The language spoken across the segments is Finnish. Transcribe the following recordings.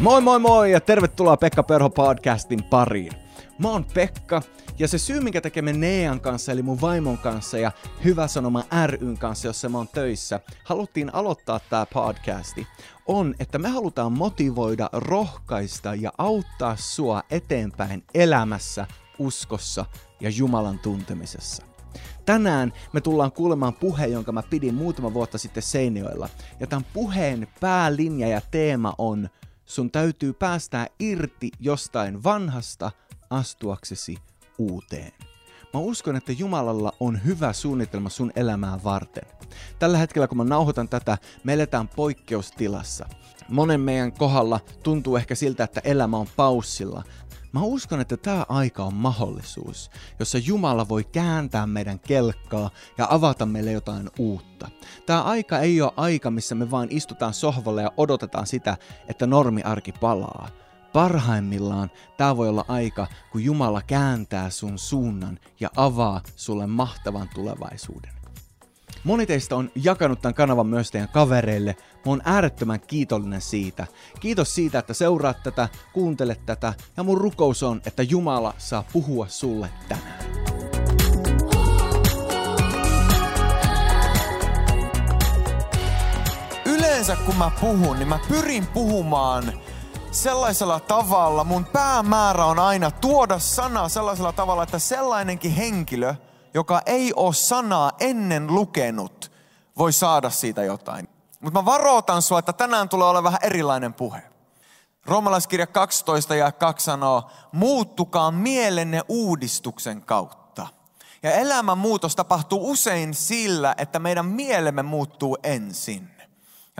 Moi moi moi ja tervetuloa Pekka Perho podcastin pariin. Mä oon Pekka ja se syy minkä tekemme Nean kanssa eli mun vaimon kanssa ja Hyvä Sanoma ryn kanssa, jossa mä oon töissä, haluttiin aloittaa tää podcasti, on, että me halutaan motivoida, rohkaista ja auttaa sua eteenpäin elämässä, uskossa ja Jumalan tuntemisessa. Tänään me tullaan kuulemaan puheen, jonka mä pidin muutama vuotta sitten Seinäjoella. Ja tämän puheen päälinja ja teema on sun täytyy päästää irti jostain vanhasta astuaksesi uuteen. Mä uskon, että Jumalalla on hyvä suunnitelma sun elämää varten. Tällä hetkellä, kun mä nauhoitan tätä, me eletään poikkeustilassa. Monen meidän kohdalla tuntuu ehkä siltä, että elämä on paussilla, Mä uskon, että tämä aika on mahdollisuus, jossa Jumala voi kääntää meidän kelkkaa ja avata meille jotain uutta. Tämä aika ei ole aika, missä me vain istutaan sohvalle ja odotetaan sitä, että normiarki palaa. Parhaimmillaan tämä voi olla aika, kun Jumala kääntää sun suunnan ja avaa sulle mahtavan tulevaisuuden. Moni teistä on jakanut tämän kanavan myös teidän kavereille. Mä oon äärettömän kiitollinen siitä. Kiitos siitä, että seuraat tätä, kuuntelet tätä ja mun rukous on, että Jumala saa puhua sulle tänään. Yleensä kun mä puhun, niin mä pyrin puhumaan sellaisella tavalla, mun päämäärä on aina tuoda sana sellaisella tavalla, että sellainenkin henkilö – joka ei ole sanaa ennen lukenut, voi saada siitä jotain. Mutta mä varoitan sua, että tänään tulee olla vähän erilainen puhe. Roomalaiskirja 12 ja 2 sanoo, muuttukaa mielenne uudistuksen kautta. Ja elämän muutos tapahtuu usein sillä, että meidän mielemme muuttuu ensin.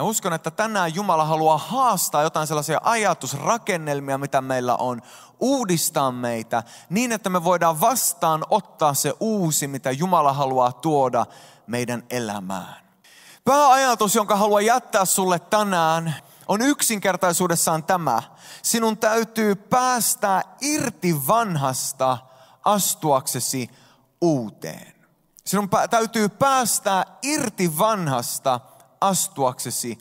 Ja uskon, että tänään Jumala haluaa haastaa jotain sellaisia ajatusrakennelmia, mitä meillä on, uudistaa meitä niin, että me voidaan vastaan ottaa se uusi, mitä Jumala haluaa tuoda meidän elämään. Pääajatus, jonka haluan jättää sulle tänään, on yksinkertaisuudessaan tämä. Sinun täytyy päästä irti vanhasta astuaksesi uuteen. Sinun täytyy päästä irti vanhasta astuaksesi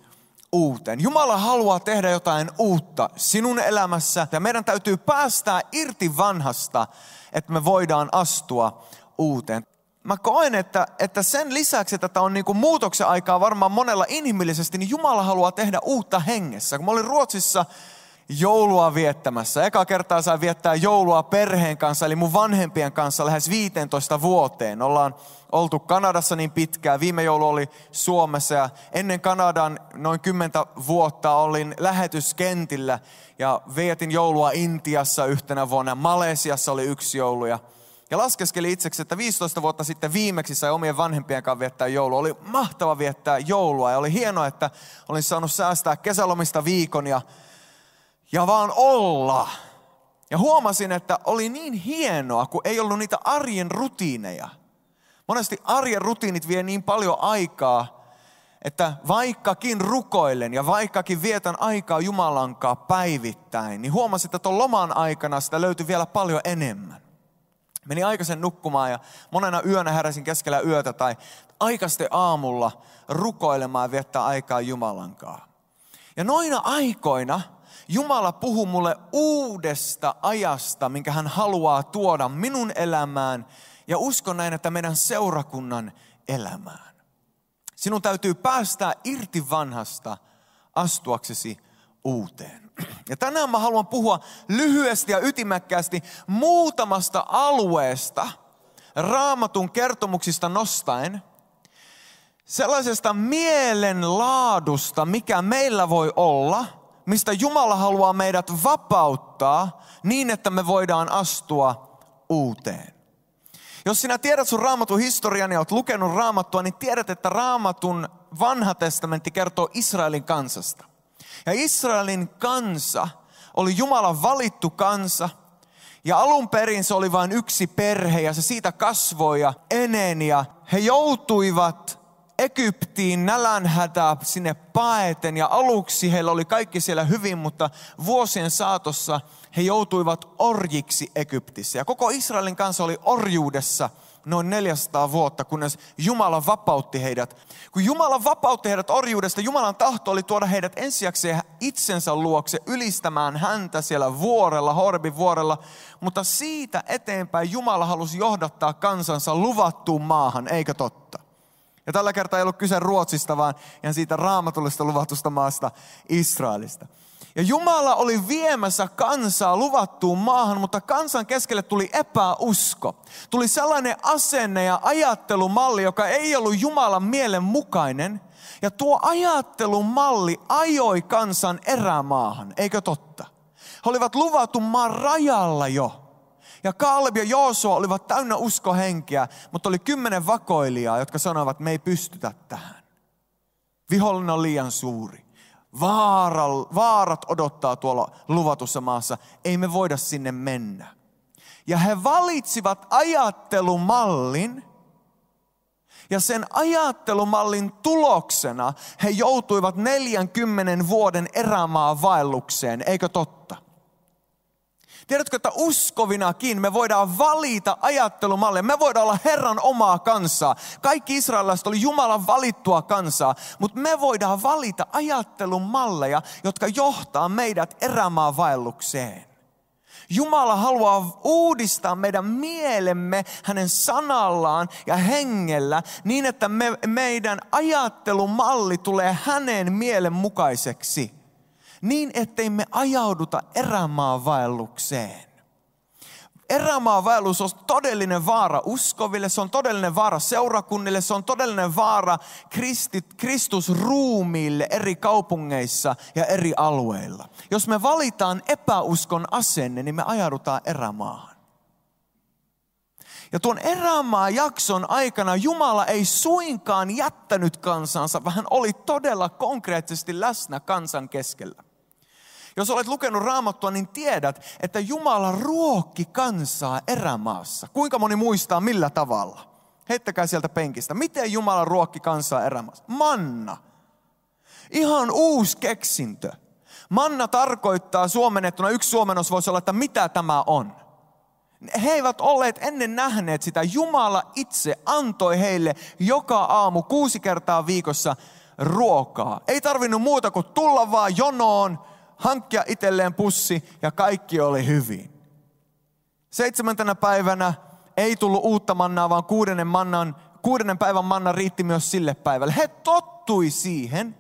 uuteen. Jumala haluaa tehdä jotain uutta sinun elämässä ja meidän täytyy päästää irti vanhasta, että me voidaan astua uuteen. Mä koen, että, että sen lisäksi, että tämä on niin kuin muutoksen aikaa varmaan monella inhimillisesti, niin Jumala haluaa tehdä uutta hengessä. Kun mä olin Ruotsissa joulua viettämässä. Eka kertaa saa viettää joulua perheen kanssa, eli mun vanhempien kanssa lähes 15 vuoteen. Ollaan oltu Kanadassa niin pitkään. Viime joulu oli Suomessa ja ennen Kanadan noin 10 vuotta olin lähetyskentillä ja vietin joulua Intiassa yhtenä vuonna. Malesiassa oli yksi joulu ja ja laskeskeli itseksi, että 15 vuotta sitten viimeksi sai omien vanhempien kanssa viettää joulua. Oli mahtava viettää joulua ja oli hienoa, että olin saanut säästää kesälomista viikon ja ja vaan olla. Ja huomasin, että oli niin hienoa, kun ei ollut niitä arjen rutiineja. Monesti arjen rutiinit vie niin paljon aikaa, että vaikkakin rukoilen ja vaikkakin vietän aikaa Jumalankaa päivittäin, niin huomasin, että tuon loman aikana sitä löytyi vielä paljon enemmän. Meni aikaisen nukkumaan ja monena yönä heräsin keskellä yötä tai aikaisten aamulla rukoilemaan ja viettää aikaa Jumalankaa. Ja noina aikoina – Jumala puhuu mulle uudesta ajasta, minkä hän haluaa tuoda minun elämään ja uskon näin, että meidän seurakunnan elämään. Sinun täytyy päästä irti vanhasta astuaksesi uuteen. Ja tänään mä haluan puhua lyhyesti ja ytimäkkäästi muutamasta alueesta raamatun kertomuksista nostaen, sellaisesta mielenlaadusta, mikä meillä voi olla – mistä Jumala haluaa meidät vapauttaa niin, että me voidaan astua uuteen. Jos sinä tiedät sun raamatun historian ja olet lukenut raamattua, niin tiedät, että raamatun vanha testamentti kertoo Israelin kansasta. Ja Israelin kansa oli Jumalan valittu kansa. Ja alun perin se oli vain yksi perhe ja se siitä kasvoi ja eneni. Ja he joutuivat Egyptiin nälänhätä sinne paeten ja aluksi heillä oli kaikki siellä hyvin, mutta vuosien saatossa he joutuivat orjiksi Egyptissä. Ja koko Israelin kanssa oli orjuudessa noin 400 vuotta, kunnes Jumala vapautti heidät. Kun Jumala vapautti heidät orjuudesta, Jumalan tahto oli tuoda heidät ensiakseen itsensä luokse ylistämään häntä siellä vuorella, Horbin vuorella. Mutta siitä eteenpäin Jumala halusi johdattaa kansansa luvattuun maahan, eikö totta? Ja tällä kertaa ei ollut kyse Ruotsista, vaan ihan siitä raamatullisesta luvatusta maasta Israelista. Ja Jumala oli viemässä kansaa luvattuun maahan, mutta kansan keskelle tuli epäusko. Tuli sellainen asenne ja ajattelumalli, joka ei ollut Jumalan mielen mukainen. Ja tuo ajattelumalli ajoi kansan erämaahan, eikö totta? He olivat luvatun maan rajalla jo. Ja Kaaleb ja Joosua olivat täynnä uskohenkeä, mutta oli kymmenen vakoilijaa, jotka sanoivat, että me ei pystytä tähän. Vihollinen on liian suuri. Vaara, vaarat odottaa tuolla luvatussa maassa. Ei me voida sinne mennä. Ja he valitsivat ajattelumallin, ja sen ajattelumallin tuloksena he joutuivat 40 vuoden erämaa vaellukseen, eikö totta? Tiedätkö, että uskovinakin me voidaan valita ajattelumalleja. Me voidaan olla Herran omaa kansaa. Kaikki israelilaiset oli Jumalan valittua kansaa, mutta me voidaan valita ajattelumalleja, jotka johtaa meidät erämaan vaellukseen. Jumala haluaa uudistaa meidän mielemme hänen sanallaan ja hengellä niin, että me, meidän ajattelumalli tulee hänen mielen mukaiseksi niin ettei me ajauduta erämaavaellukseen. Erämaavaellus on todellinen vaara uskoville, se on todellinen vaara seurakunnille, se on todellinen vaara kristit, Kristusruumiille eri kaupungeissa ja eri alueilla. Jos me valitaan epäuskon asenne, niin me ajaudutaan erämaahan. Ja tuon erämaa jakson aikana Jumala ei suinkaan jättänyt kansansa, vaan hän oli todella konkreettisesti läsnä kansan keskellä. Jos olet lukenut raamattua, niin tiedät, että Jumala ruokki kansaa erämaassa. Kuinka moni muistaa millä tavalla? Heittäkää sieltä penkistä. Miten Jumala ruokki kansaa erämaassa? Manna. Ihan uusi keksintö. Manna tarkoittaa suomennettuna, yksi suomennos voisi olla, että mitä tämä on. He eivät olleet ennen nähneet sitä. Jumala itse antoi heille joka aamu kuusi kertaa viikossa ruokaa. Ei tarvinnut muuta kuin tulla vaan jonoon, hankkia itselleen pussi ja kaikki oli hyvin. Seitsemäntenä päivänä ei tullut uutta mannaa, vaan kuudennen, mannan, kuudennen päivän manna riitti myös sille päivälle. He tottui siihen,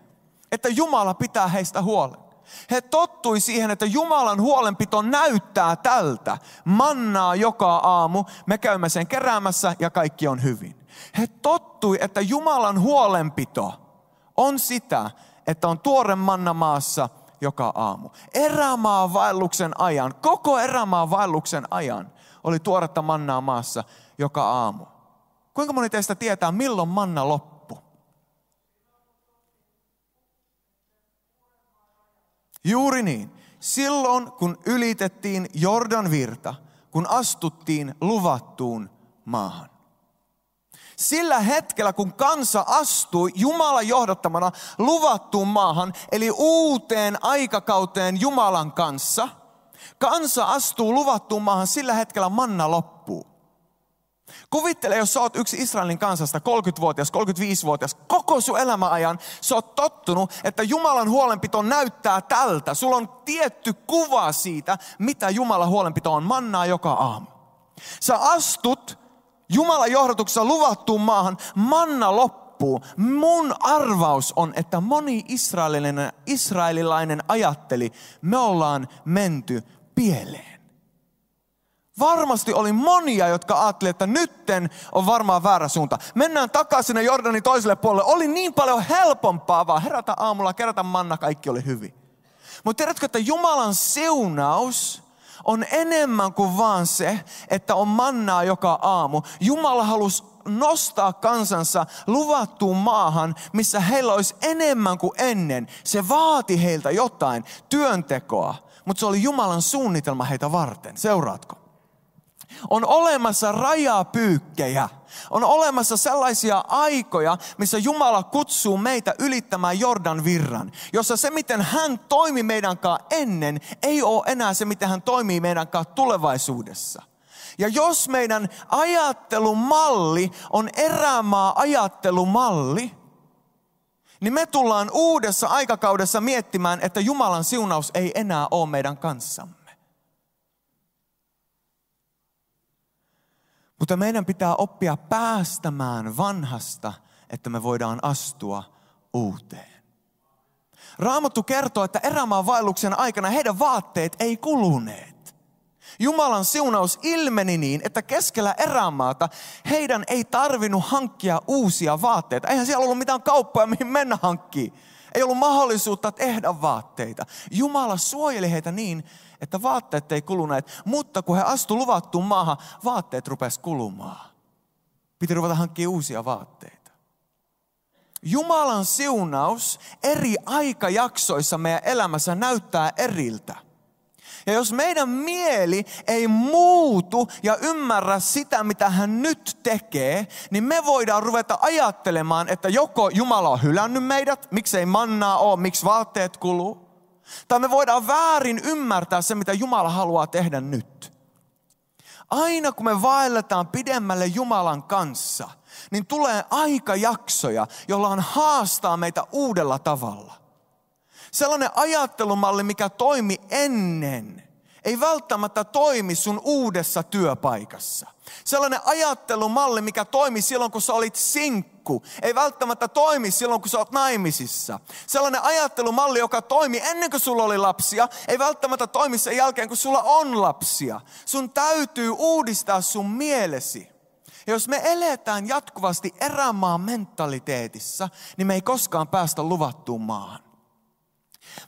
että Jumala pitää heistä huolen. He tottui siihen, että Jumalan huolenpito näyttää tältä. Mannaa joka aamu, me käymme sen keräämässä ja kaikki on hyvin. He tottui, että Jumalan huolenpito on sitä, että on tuore manna maassa joka aamu. Erämaa vaelluksen ajan, koko erämaa vaelluksen ajan oli tuoretta mannaa maassa joka aamu. Kuinka moni teistä tietää, milloin manna loppu? Juuri niin. Silloin, kun ylitettiin Jordan virta, kun astuttiin luvattuun maahan. Sillä hetkellä, kun kansa astui Jumalan johdattamana luvattuun maahan, eli uuteen aikakauteen Jumalan kanssa, kansa astuu luvattuun maahan, sillä hetkellä manna loppuu. Kuvittele, jos sä oot yksi Israelin kansasta, 30-vuotias, 35-vuotias, koko sun elämäajan sä oot tottunut, että Jumalan huolenpito näyttää tältä. Sulla on tietty kuva siitä, mitä Jumalan huolenpito on, mannaa joka aamu. Sä astut Jumalan johdatuksessa luvattuun maahan, manna loppuu. Mun arvaus on, että moni israelilainen, israelilainen ajatteli, me ollaan menty pieleen. Varmasti oli monia, jotka ajattelivat, että nytten on varmaan väärä suunta. Mennään takaisin sinne Jordanin toiselle puolelle. Oli niin paljon helpompaa vaan herätä aamulla, kerätä manna, kaikki oli hyvin. Mutta tiedätkö, että Jumalan seunaus on enemmän kuin vaan se, että on mannaa joka aamu. Jumala halusi nostaa kansansa luvattuun maahan, missä heillä olisi enemmän kuin ennen. Se vaati heiltä jotain, työntekoa, mutta se oli Jumalan suunnitelma heitä varten. Seuraatko? On olemassa rajapyykkejä. On olemassa sellaisia aikoja, missä Jumala kutsuu meitä ylittämään Jordan virran, jossa se, miten hän toimi meidän kanssa ennen, ei ole enää se, miten hän toimii meidän kanssa tulevaisuudessa. Ja jos meidän ajattelumalli on erämaa ajattelumalli, niin me tullaan uudessa aikakaudessa miettimään, että Jumalan siunaus ei enää ole meidän kanssamme. Mutta meidän pitää oppia päästämään vanhasta, että me voidaan astua uuteen. Raamattu kertoo, että erämaan vaelluksen aikana heidän vaatteet ei kuluneet. Jumalan siunaus ilmeni niin, että keskellä erämaata heidän ei tarvinnut hankkia uusia vaatteita. Eihän siellä ollut mitään kauppoja, mihin mennä hankkiin. Ei ollut mahdollisuutta tehdä vaatteita. Jumala suojeli heitä niin, että vaatteet ei kuluneet. Mutta kun he astu luvattuun maahan, vaatteet rupes kulumaan. Piti ruveta hankkia uusia vaatteita. Jumalan siunaus eri aikajaksoissa meidän elämässä näyttää eriltä. Ja jos meidän mieli ei muutu ja ymmärrä sitä, mitä hän nyt tekee, niin me voidaan ruveta ajattelemaan, että joko Jumala on hylännyt meidät, miksei mannaa ole, miksi vaatteet kuluu. Tai me voidaan väärin ymmärtää se, mitä Jumala haluaa tehdä nyt. Aina kun me vaelletaan pidemmälle Jumalan kanssa, niin tulee aikajaksoja, on haastaa meitä uudella tavalla. Sellainen ajattelumalli, mikä toimi ennen, ei välttämättä toimi sun uudessa työpaikassa. Sellainen ajattelumalli, mikä toimi silloin, kun sä olit sinkku, ei välttämättä toimi silloin, kun sä oot naimisissa. Sellainen ajattelumalli, joka toimi ennen kuin sulla oli lapsia, ei välttämättä toimi sen jälkeen, kun sulla on lapsia. Sun täytyy uudistaa sun mielesi. Ja jos me eletään jatkuvasti erämaan mentaliteetissa, niin me ei koskaan päästä luvattuun maahan.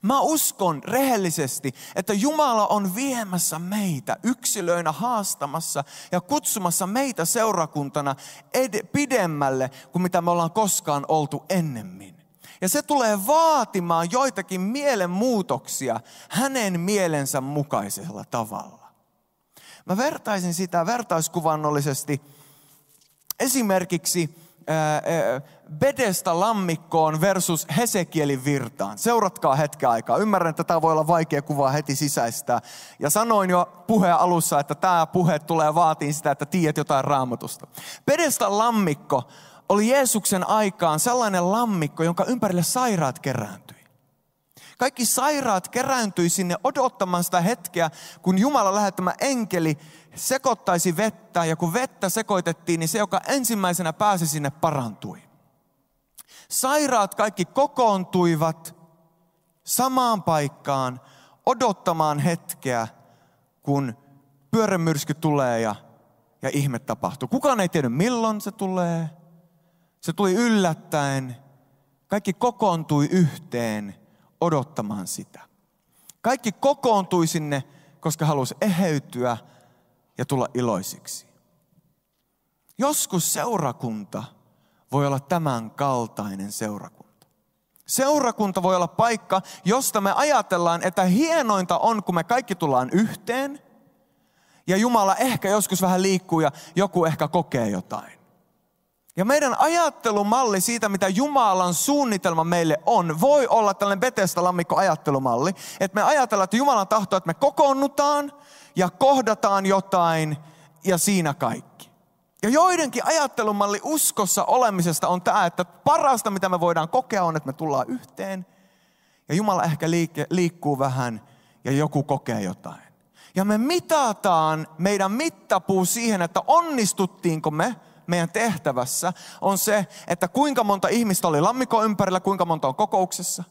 Mä uskon rehellisesti, että Jumala on viemässä meitä yksilöinä haastamassa ja kutsumassa meitä seurakuntana ed- pidemmälle kuin mitä me ollaan koskaan oltu ennemmin. Ja se tulee vaatimaan joitakin mielenmuutoksia hänen mielensä mukaisella tavalla. Mä vertaisin sitä vertaiskuvannollisesti esimerkiksi Bedesta lammikkoon versus Hesekielin virtaan. Seuratkaa hetken aikaa. Ymmärrän, että tämä voi olla vaikea kuvaa heti sisäistää. Ja sanoin jo puheen alussa, että tämä puhe tulee vaatiin sitä, että tiedät jotain raamatusta. Bedesta lammikko oli Jeesuksen aikaan sellainen lammikko, jonka ympärille sairaat kerääntyi. Kaikki sairaat kerääntyi sinne odottamaan sitä hetkeä, kun Jumala lähettämä enkeli sekoittaisi vettä ja kun vettä sekoitettiin, niin se, joka ensimmäisenä pääsi sinne, parantui. Sairaat kaikki kokoontuivat samaan paikkaan odottamaan hetkeä, kun pyörämyrsky tulee ja, ja ihme tapahtuu. Kukaan ei tiedä milloin se tulee. Se tuli yllättäen. Kaikki kokoontui yhteen odottamaan sitä. Kaikki kokoontui sinne, koska halusi eheytyä ja tulla iloisiksi. Joskus seurakunta voi olla tämän kaltainen seurakunta. Seurakunta voi olla paikka, josta me ajatellaan, että hienointa on, kun me kaikki tullaan yhteen. Ja Jumala ehkä joskus vähän liikkuu ja joku ehkä kokee jotain. Ja meidän ajattelumalli siitä, mitä Jumalan suunnitelma meille on, voi olla tällainen Bethesda-lammikko ajattelumalli. Että me ajatellaan, että Jumalan tahto, että me kokoonnutaan ja kohdataan jotain ja siinä kaikki. Ja joidenkin ajattelumalli uskossa olemisesta on tämä, että parasta mitä me voidaan kokea on, että me tullaan yhteen. Ja Jumala ehkä liike, liikkuu vähän ja joku kokee jotain. Ja me mitataan meidän mittapuu siihen, että onnistuttiinko me meidän tehtävässä, on se, että kuinka monta ihmistä oli lammikon ympärillä, kuinka monta on kokouksessa.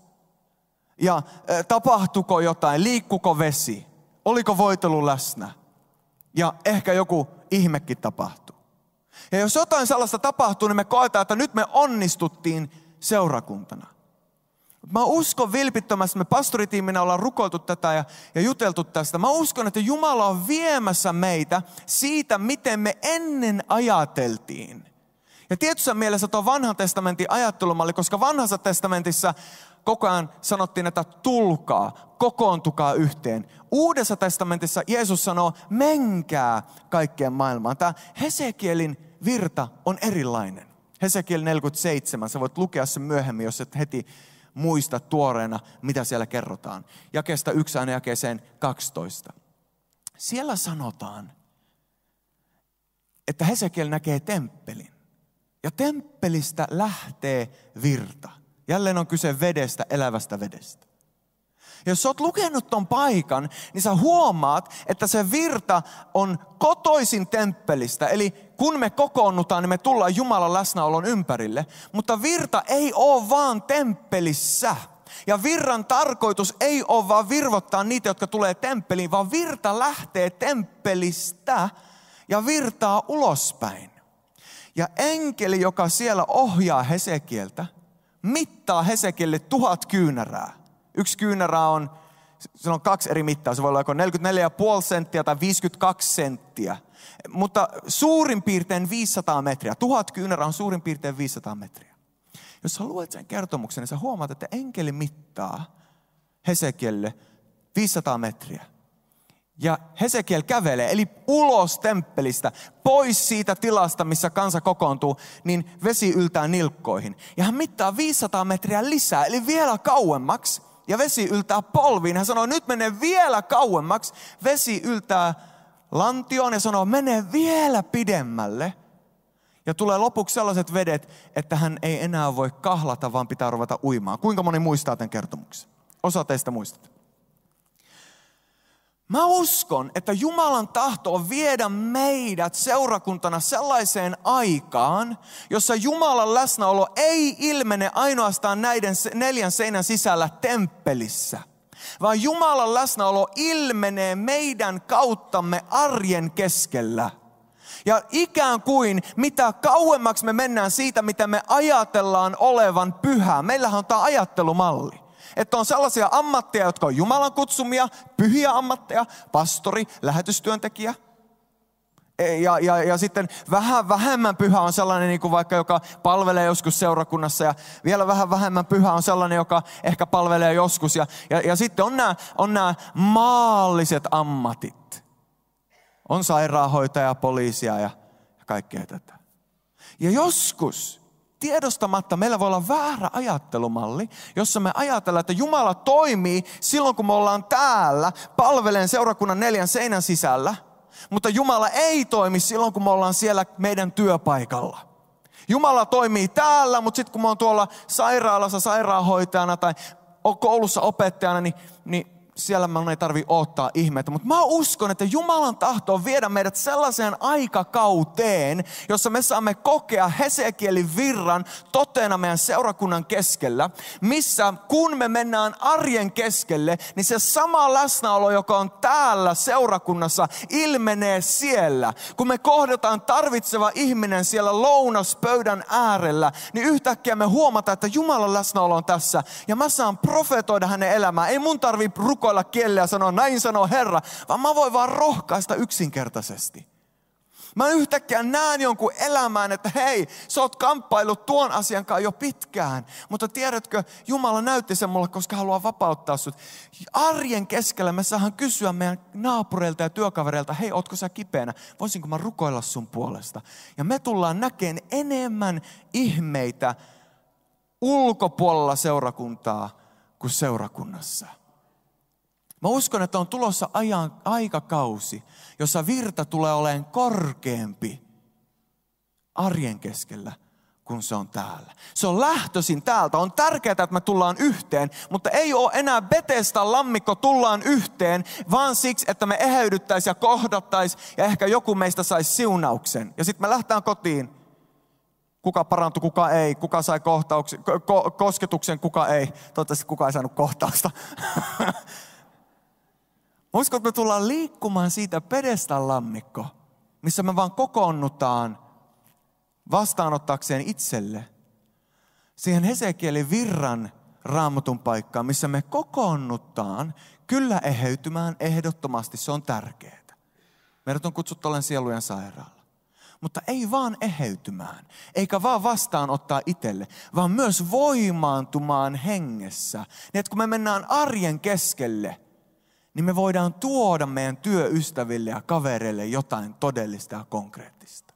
Ja tapahtuko jotain, liikkuko vesi, oliko voitelu läsnä. Ja ehkä joku ihmekin tapahtuu. Ja jos jotain sellaista tapahtuu, niin me koetaan, että nyt me onnistuttiin seurakuntana. Mä uskon vilpittömästi, me pastoritiiminä ollaan rukoiltu tätä ja, ja juteltu tästä. Mä uskon, että Jumala on viemässä meitä siitä, miten me ennen ajateltiin. Ja tietyssä mielessä tuo vanhan testamentin ajattelumalli, koska vanhassa testamentissa koko ajan sanottiin, että tulkaa, kokoontukaa yhteen. Uudessa testamentissa Jeesus sanoo, menkää kaikkeen maailmaan. Tämä Hesekielin virta on erilainen. Hesekiel 47, sä voit lukea sen myöhemmin, jos et heti muista tuoreena, mitä siellä kerrotaan. Jakeesta yksi aina jakeeseen 12. Siellä sanotaan, että Hesekiel näkee temppelin. Ja temppelistä lähtee virta. Jälleen on kyse vedestä, elävästä vedestä. Jos oot lukenut ton paikan, niin sä huomaat, että se virta on kotoisin temppelistä. Eli kun me kokoonnutaan, niin me tullaan Jumalan läsnäolon ympärille. Mutta virta ei ole vaan temppelissä. Ja virran tarkoitus ei ole vaan virvottaa niitä, jotka tulee temppeliin, vaan virta lähtee temppelistä ja virtaa ulospäin. Ja enkeli, joka siellä ohjaa Hesekieltä, mittaa Hesekielle tuhat kyynärää. Yksi kyynärä on, se on kaksi eri mittaa, se voi olla joko 44,5 senttiä tai 52 senttiä. Mutta suurin piirtein 500 metriä. Tuhat kyynärää on suurin piirtein 500 metriä. Jos sä luet sen kertomuksen, niin sä huomaat, että enkeli mittaa Hesekielle 500 metriä. Ja Hesekiel kävelee, eli ulos temppelistä, pois siitä tilasta, missä kansa kokoontuu, niin vesi yltää nilkkoihin. Ja hän mittaa 500 metriä lisää, eli vielä kauemmaksi. Ja vesi yltää polviin. Hän sanoo, nyt mene vielä kauemmaksi. Vesi yltää lantioon ja sanoo, mene vielä pidemmälle. Ja tulee lopuksi sellaiset vedet, että hän ei enää voi kahlata, vaan pitää ruveta uimaan. Kuinka moni muistaa tämän kertomuksen? Osa teistä muistat. Mä uskon, että Jumalan tahto on viedä meidät seurakuntana sellaiseen aikaan, jossa Jumalan läsnäolo ei ilmene ainoastaan näiden neljän seinän sisällä temppelissä, vaan Jumalan läsnäolo ilmenee meidän kauttamme arjen keskellä. Ja ikään kuin mitä kauemmaksi me mennään siitä, mitä me ajatellaan olevan pyhää. Meillähän on tämä ajattelumalli. Että on sellaisia ammatteja, jotka on Jumalan kutsumia, pyhiä ammatteja, pastori, lähetystyöntekijä. E, ja, ja, ja sitten vähän vähemmän pyhä on sellainen, niin kuin vaikka joka palvelee joskus seurakunnassa. Ja vielä vähän vähemmän pyhä on sellainen, joka ehkä palvelee joskus. Ja, ja, ja sitten on nämä, on nämä maalliset ammatit. On sairaanhoitaja, poliisia ja kaikkea tätä. Ja joskus tiedostamatta meillä voi olla väärä ajattelumalli, jossa me ajatellaan, että Jumala toimii silloin, kun me ollaan täällä, palvelen seurakunnan neljän seinän sisällä, mutta Jumala ei toimi silloin, kun me ollaan siellä meidän työpaikalla. Jumala toimii täällä, mutta sitten kun me on tuolla sairaalassa sairaanhoitajana tai koulussa opettajana, niin, niin siellä mä ei tarvi ottaa ihmettä. Mutta mä uskon, että Jumalan tahto on viedä meidät sellaiseen aikakauteen, jossa me saamme kokea Hesekielin virran toteena meidän seurakunnan keskellä, missä kun me mennään arjen keskelle, niin se sama läsnäolo, joka on täällä seurakunnassa, ilmenee siellä. Kun me kohdataan tarvitseva ihminen siellä lounaspöydän äärellä, niin yhtäkkiä me huomataan, että Jumalan läsnäolo on tässä. Ja mä saan profetoida hänen elämään. Ei mun tarvi rukoilla rukoilla kielellä ja sanoa, näin sanoo Herra, vaan mä voin vaan rohkaista yksinkertaisesti. Mä yhtäkkiä näen jonkun elämään, että hei, sä oot kamppailut tuon asian kanssa jo pitkään. Mutta tiedätkö, Jumala näytti sen mulle, koska haluaa vapauttaa sut. Arjen keskellä me saadaan kysyä meidän naapureilta ja työkavereilta, hei, ootko sä kipeänä? Voisinko mä rukoilla sun puolesta? Ja me tullaan näkemään enemmän ihmeitä ulkopuolella seurakuntaa kuin seurakunnassa. Mä uskon, että on tulossa ajan, aikakausi, jossa virta tulee olemaan korkeampi arjen keskellä kun se on täällä. Se on lähtöisin täältä. On tärkeää, että me tullaan yhteen, mutta ei ole enää Betesta lammikko tullaan yhteen, vaan siksi, että me eheydyttäisiin ja kohdattaisiin ja ehkä joku meistä saisi siunauksen. Ja sitten me lähtään kotiin. Kuka parantui, kuka ei, kuka sai kohtauksen, ko- kosketuksen, kuka ei. Toivottavasti kuka ei saanut kohtausta. Että me tullaan liikkumaan siitä pedestan lammikko, missä me vaan kokoonnutaan vastaanottaakseen itselle. Siihen Hesekielin virran raamatun paikkaan, missä me kokoonnutaan kyllä eheytymään ehdottomasti, se on tärkeää. Meidät on kutsuttu olen sielujen sairaala. Mutta ei vaan eheytymään, eikä vaan vastaanottaa itselle, vaan myös voimaantumaan hengessä. Niin että kun me mennään arjen keskelle – niin me voidaan tuoda meidän työystäville ja kavereille jotain todellista ja konkreettista.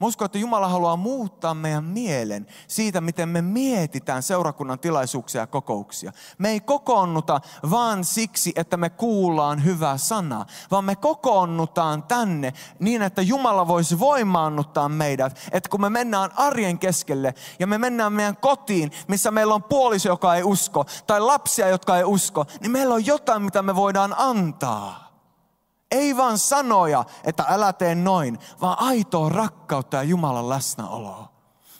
Mä uskon, että Jumala haluaa muuttaa meidän mielen siitä, miten me mietitään seurakunnan tilaisuuksia ja kokouksia. Me ei kokoonnuta vaan siksi, että me kuullaan hyvää sanaa, vaan me kokoonnutaan tänne niin, että Jumala voisi voimaannuttaa meidät. Että kun me mennään arjen keskelle ja me mennään meidän kotiin, missä meillä on puoliso, joka ei usko, tai lapsia, jotka ei usko, niin meillä on jotain, mitä me voidaan antaa. Ei vaan sanoja, että älä tee noin, vaan aitoa rakkautta ja Jumalan läsnäoloa.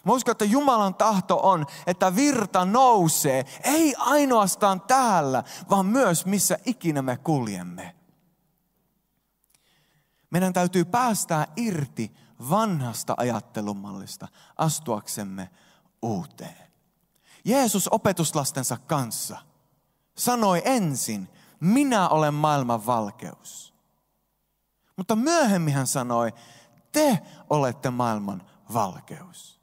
Mä uskon, että Jumalan tahto on, että virta nousee, ei ainoastaan täällä, vaan myös missä ikinä me kuljemme. Meidän täytyy päästää irti vanhasta ajattelumallista astuaksemme uuteen. Jeesus opetuslastensa kanssa sanoi ensin, minä olen maailman valkeus. Mutta myöhemmin hän sanoi, te olette maailman valkeus.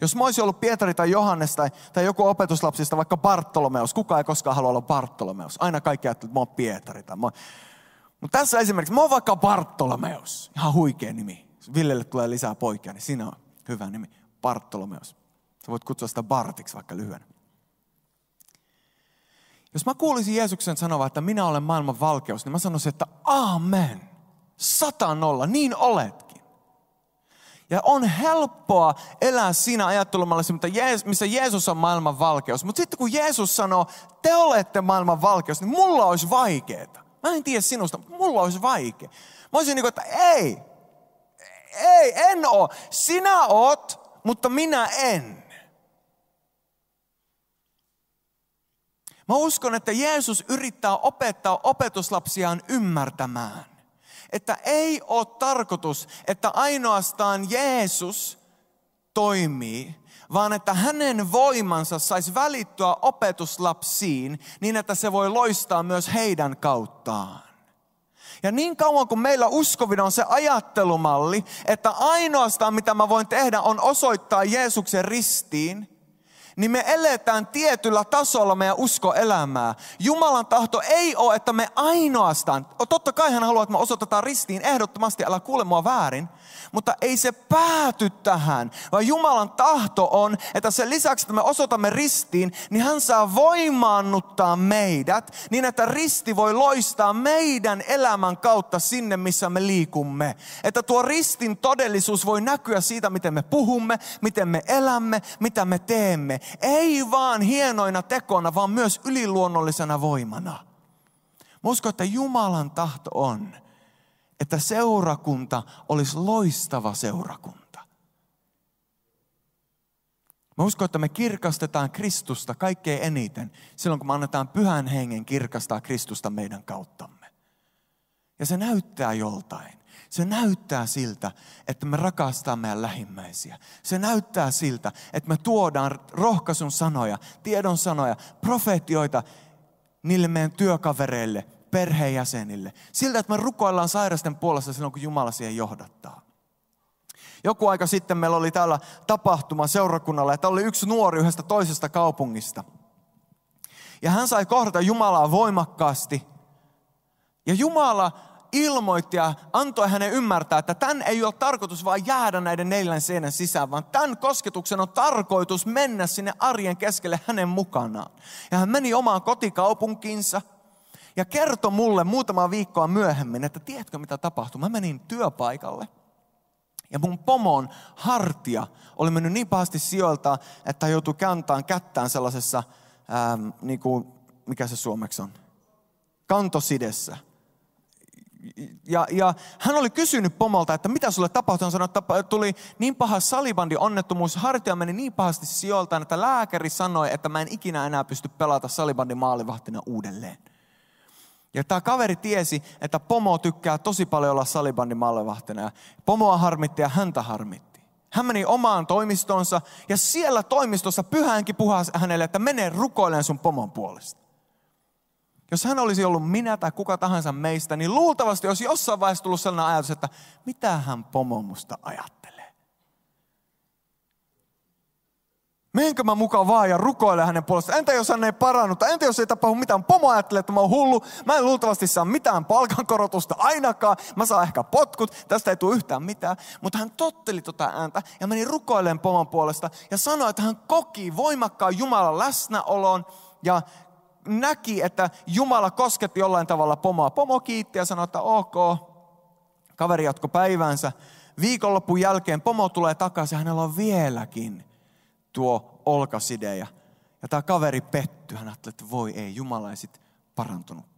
Jos mä olisin ollut Pietari tai Johannes tai, tai joku opetuslapsista, vaikka Bartolomeus, kuka ei koskaan halua olla Bartolomeus. Aina kaikki ajattelee, että mä oon Pietari. Tai mä. Mutta tässä esimerkiksi, mä oon vaikka Bartolomeus. Ihan huikea nimi. Villelle tulee lisää poikia, niin siinä on hyvä nimi. Bartolomeus. Sä voit kutsua sitä Bartiksi vaikka lyhyen. Jos mä kuulisin Jeesuksen sanoa, että minä olen maailman valkeus, niin mä sanoisin, että amen. Satanolla, niin oletkin. Ja on helppoa elää siinä ajattelumallissa, missä Jeesus on maailman valkeus. Mutta sitten kun Jeesus sanoo, te olette maailman valkeus, niin mulla olisi vaikeeta. Mä en tiedä sinusta, mutta mulla olisi vaikea. Mä olisin niin kuin, että ei, ei, en oo. Sinä oot, mutta minä en. Mä uskon, että Jeesus yrittää opettaa opetuslapsiaan ymmärtämään että ei ole tarkoitus, että ainoastaan Jeesus toimii, vaan että hänen voimansa saisi välittyä opetuslapsiin niin, että se voi loistaa myös heidän kauttaan. Ja niin kauan kuin meillä uskovina on se ajattelumalli, että ainoastaan mitä mä voin tehdä on osoittaa Jeesuksen ristiin, niin me eletään tietyllä tasolla meidän uskoelämää. Jumalan tahto ei ole, että me ainoastaan, totta kai hän haluaa, että me osoitetaan ristiin, ehdottomasti älä kuule mua väärin, mutta ei se pääty tähän, vaan Jumalan tahto on, että sen lisäksi, että me osoitamme ristiin, niin hän saa voimaannuttaa meidät niin, että risti voi loistaa meidän elämän kautta sinne, missä me liikumme. Että tuo ristin todellisuus voi näkyä siitä, miten me puhumme, miten me elämme, mitä me teemme. Ei vaan hienoina tekona, vaan myös yliluonnollisena voimana. Mä uskon, että Jumalan tahto on, että seurakunta olisi loistava seurakunta. Mä uskon, että me kirkastetaan Kristusta kaikkein eniten silloin, kun me annetaan pyhän hengen kirkastaa Kristusta meidän kauttamme. Ja se näyttää joltain. Se näyttää siltä, että me rakastaa meidän lähimmäisiä. Se näyttää siltä, että me tuodaan rohkaisun sanoja, tiedon sanoja, profeetioita niille meidän työkavereille, perheenjäsenille. Siltä, että me rukoillaan sairasten puolesta silloin, kun Jumala siihen johdattaa. Joku aika sitten meillä oli täällä tapahtuma seurakunnalla, että oli yksi nuori yhdestä toisesta kaupungista. Ja hän sai kohdata Jumalaa voimakkaasti. Ja Jumala ilmoitti ja antoi hänen ymmärtää, että tämän ei ole tarkoitus vaan jäädä näiden neljän seinän sisään, vaan tämän kosketuksen on tarkoitus mennä sinne arjen keskelle hänen mukanaan. Ja hän meni omaan kotikaupunkiinsa ja kertoi mulle muutama viikkoa myöhemmin, että tiedätkö mitä tapahtui? Mä menin työpaikalle ja mun pomon hartia oli mennyt niin pahasti sijoilta, että hän joutui kääntämään kättään sellaisessa, ähm, niin kuin, mikä se suomeksi on, kantosidessä ja, ja hän oli kysynyt pomolta, että mitä sulle tapahtui. Hän sanoi, että tuli niin paha salibandi onnettomuus, hartia meni niin pahasti sijoiltaan, että lääkäri sanoi, että mä en ikinä enää pysty pelata salibandin maalivahtina uudelleen. Ja tämä kaveri tiesi, että pomo tykkää tosi paljon olla salibandin maalivahtina. Pomoa harmitti ja häntä harmitti. Hän meni omaan toimistonsa ja siellä toimistossa pyhänkin puhasi hänelle, että mene rukoilen sun pomon puolesta. Jos hän olisi ollut minä tai kuka tahansa meistä, niin luultavasti olisi jossain vaiheessa tullut sellainen ajatus, että mitä hän pomo musta ajattelee. Menkö mä mukaan vaan ja rukoile hänen puolestaan? Entä jos hän ei parannu? Tai entä jos ei tapahdu mitään? Pomo ajattelee, että mä oon hullu. Mä en luultavasti saa mitään palkankorotusta ainakaan. Mä saan ehkä potkut. Tästä ei tule yhtään mitään. Mutta hän totteli tota ääntä ja meni rukoilemaan pomon puolesta. Ja sanoi, että hän koki voimakkaan Jumalan läsnäolon. Ja näki, että Jumala kosketti jollain tavalla pomoa. Pomo kiitti ja sanoi, että ok. Kaveri jatko päivänsä. Viikonlopun jälkeen pomo tulee takaisin. Hänellä on vieläkin tuo olkaside. Ja, ja tämä kaveri pettyi. Hän ajatteli, että voi ei, Jumala ei sit parantunutkaan.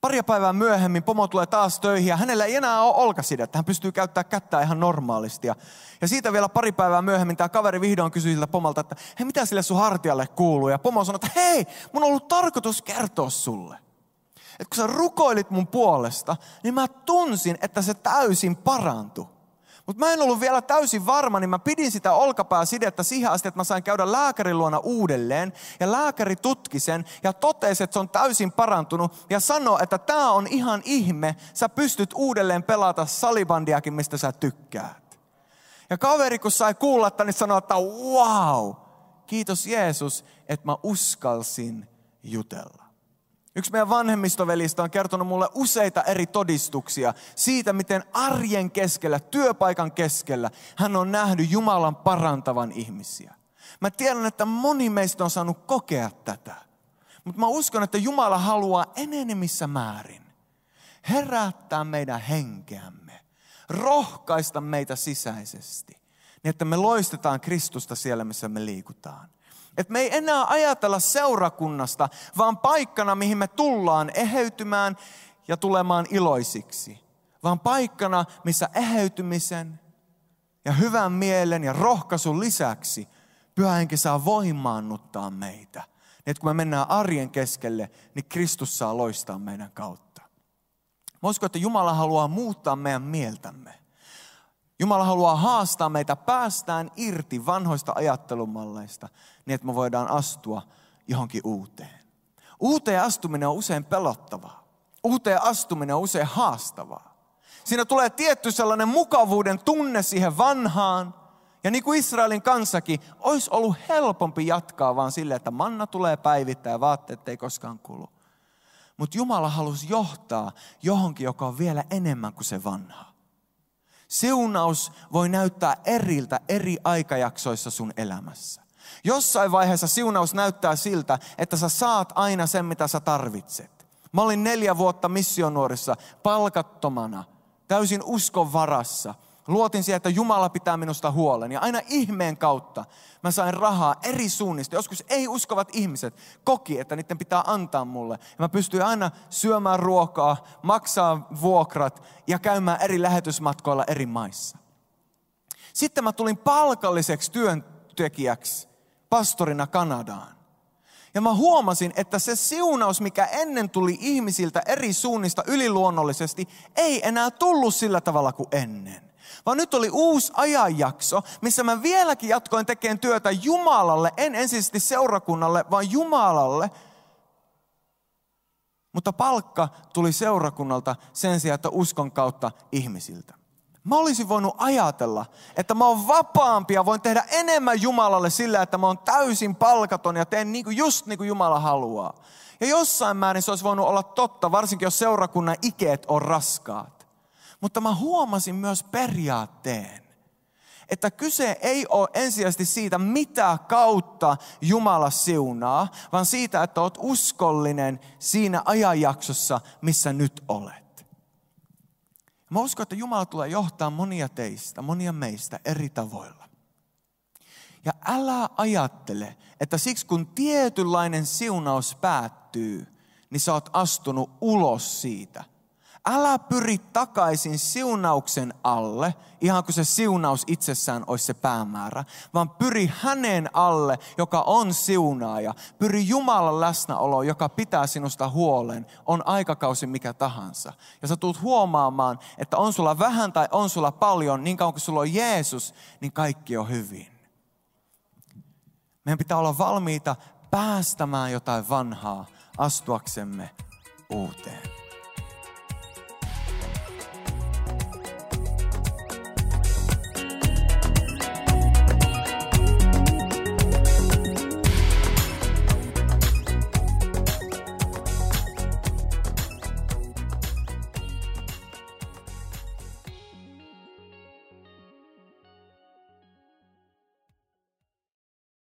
Pari päivää myöhemmin pomo tulee taas töihin ja hänellä ei enää ole olkasidettä. Hän pystyy käyttämään kättä ihan normaalisti. Ja, ja siitä vielä pari päivää myöhemmin tämä kaveri vihdoin kysyi siltä pomolta, että hei mitä sille sun hartialle kuuluu? Ja pomo sanoi, että hei, mun on ollut tarkoitus kertoa sulle. Että kun sä rukoilit mun puolesta, niin mä tunsin, että se täysin parantui. Mutta mä en ollut vielä täysin varma, niin mä pidin sitä olkapääsidettä siihen asti, että mä sain käydä lääkärin luona uudelleen. Ja lääkäri tutki sen ja totesi, että se on täysin parantunut. Ja sanoi, että tämä on ihan ihme. Sä pystyt uudelleen pelata salibandiakin, mistä sä tykkäät. Ja kaveri, kun sai kuulla, että, niin sanoi, että wow, kiitos Jeesus, että mä uskalsin jutella. Yksi meidän vanhemmistovelistä on kertonut mulle useita eri todistuksia siitä, miten arjen keskellä, työpaikan keskellä, hän on nähnyt Jumalan parantavan ihmisiä. Mä tiedän, että moni meistä on saanut kokea tätä. Mutta mä uskon, että Jumala haluaa enenemissä määrin herättää meidän henkeämme, rohkaista meitä sisäisesti, niin että me loistetaan Kristusta siellä, missä me liikutaan. Että me ei enää ajatella seurakunnasta, vaan paikkana, mihin me tullaan eheytymään ja tulemaan iloisiksi. Vaan paikkana, missä eheytymisen ja hyvän mielen ja rohkaisun lisäksi Pyhä Henki saa voimaannuttaa meitä. Niin että kun me mennään arjen keskelle, niin Kristus saa loistaa meidän kautta. Mä uskon, että Jumala haluaa muuttaa meidän mieltämme. Jumala haluaa haastaa meitä, päästään irti vanhoista ajattelumalleista, niin että me voidaan astua johonkin uuteen. Uuteen astuminen on usein pelottavaa. Uuteen astuminen on usein haastavaa. Siinä tulee tietty sellainen mukavuuden tunne siihen vanhaan. Ja niin kuin Israelin kansakin, olisi ollut helpompi jatkaa vaan sille, että manna tulee päivittää ja vaatteet ei koskaan kulu. Mutta Jumala halusi johtaa johonkin, joka on vielä enemmän kuin se vanha. Siunaus voi näyttää eriltä eri aikajaksoissa sun elämässä. Jossain vaiheessa siunaus näyttää siltä, että sä saat aina sen, mitä sä tarvitset. Mä olin neljä vuotta missionuorissa palkattomana, täysin uskon varassa. Luotin siihen, että Jumala pitää minusta huolen. Ja aina ihmeen kautta mä sain rahaa eri suunnista. Joskus ei-uskovat ihmiset koki, että niiden pitää antaa mulle. Ja mä pystyin aina syömään ruokaa, maksaa vuokrat ja käymään eri lähetysmatkoilla eri maissa. Sitten mä tulin palkalliseksi työntekijäksi pastorina Kanadaan. Ja mä huomasin, että se siunaus, mikä ennen tuli ihmisiltä eri suunnista yliluonnollisesti, ei enää tullut sillä tavalla kuin ennen. Vaan nyt oli uusi ajanjakso, missä mä vieläkin jatkoin tekemään työtä Jumalalle, en ensisijaisesti seurakunnalle, vaan Jumalalle. Mutta palkka tuli seurakunnalta sen sijaan, että uskon kautta ihmisiltä. Mä olisin voinut ajatella, että mä oon vapaampi ja voin tehdä enemmän Jumalalle sillä, että mä oon täysin palkaton ja teen niin kuin, just niin kuin Jumala haluaa. Ja jossain määrin se olisi voinut olla totta, varsinkin jos seurakunnan ikeet on raskaat. Mutta mä huomasin myös periaatteen, että kyse ei ole ensisijaisesti siitä, mitä kautta Jumala siunaa, vaan siitä, että oot uskollinen siinä ajanjaksossa, missä nyt olet. Mä uskon, että Jumala tulee johtaa monia teistä, monia meistä eri tavoilla. Ja älä ajattele, että siksi kun tietynlainen siunaus päättyy, niin sä oot astunut ulos siitä – älä pyri takaisin siunauksen alle, ihan kuin se siunaus itsessään olisi se päämäärä, vaan pyri hänen alle, joka on siunaaja. Pyri Jumalan läsnäolo, joka pitää sinusta huolen, on aikakausi mikä tahansa. Ja sä tulet huomaamaan, että on sulla vähän tai on sulla paljon, niin kauan kuin sulla on Jeesus, niin kaikki on hyvin. Meidän pitää olla valmiita päästämään jotain vanhaa astuaksemme uuteen.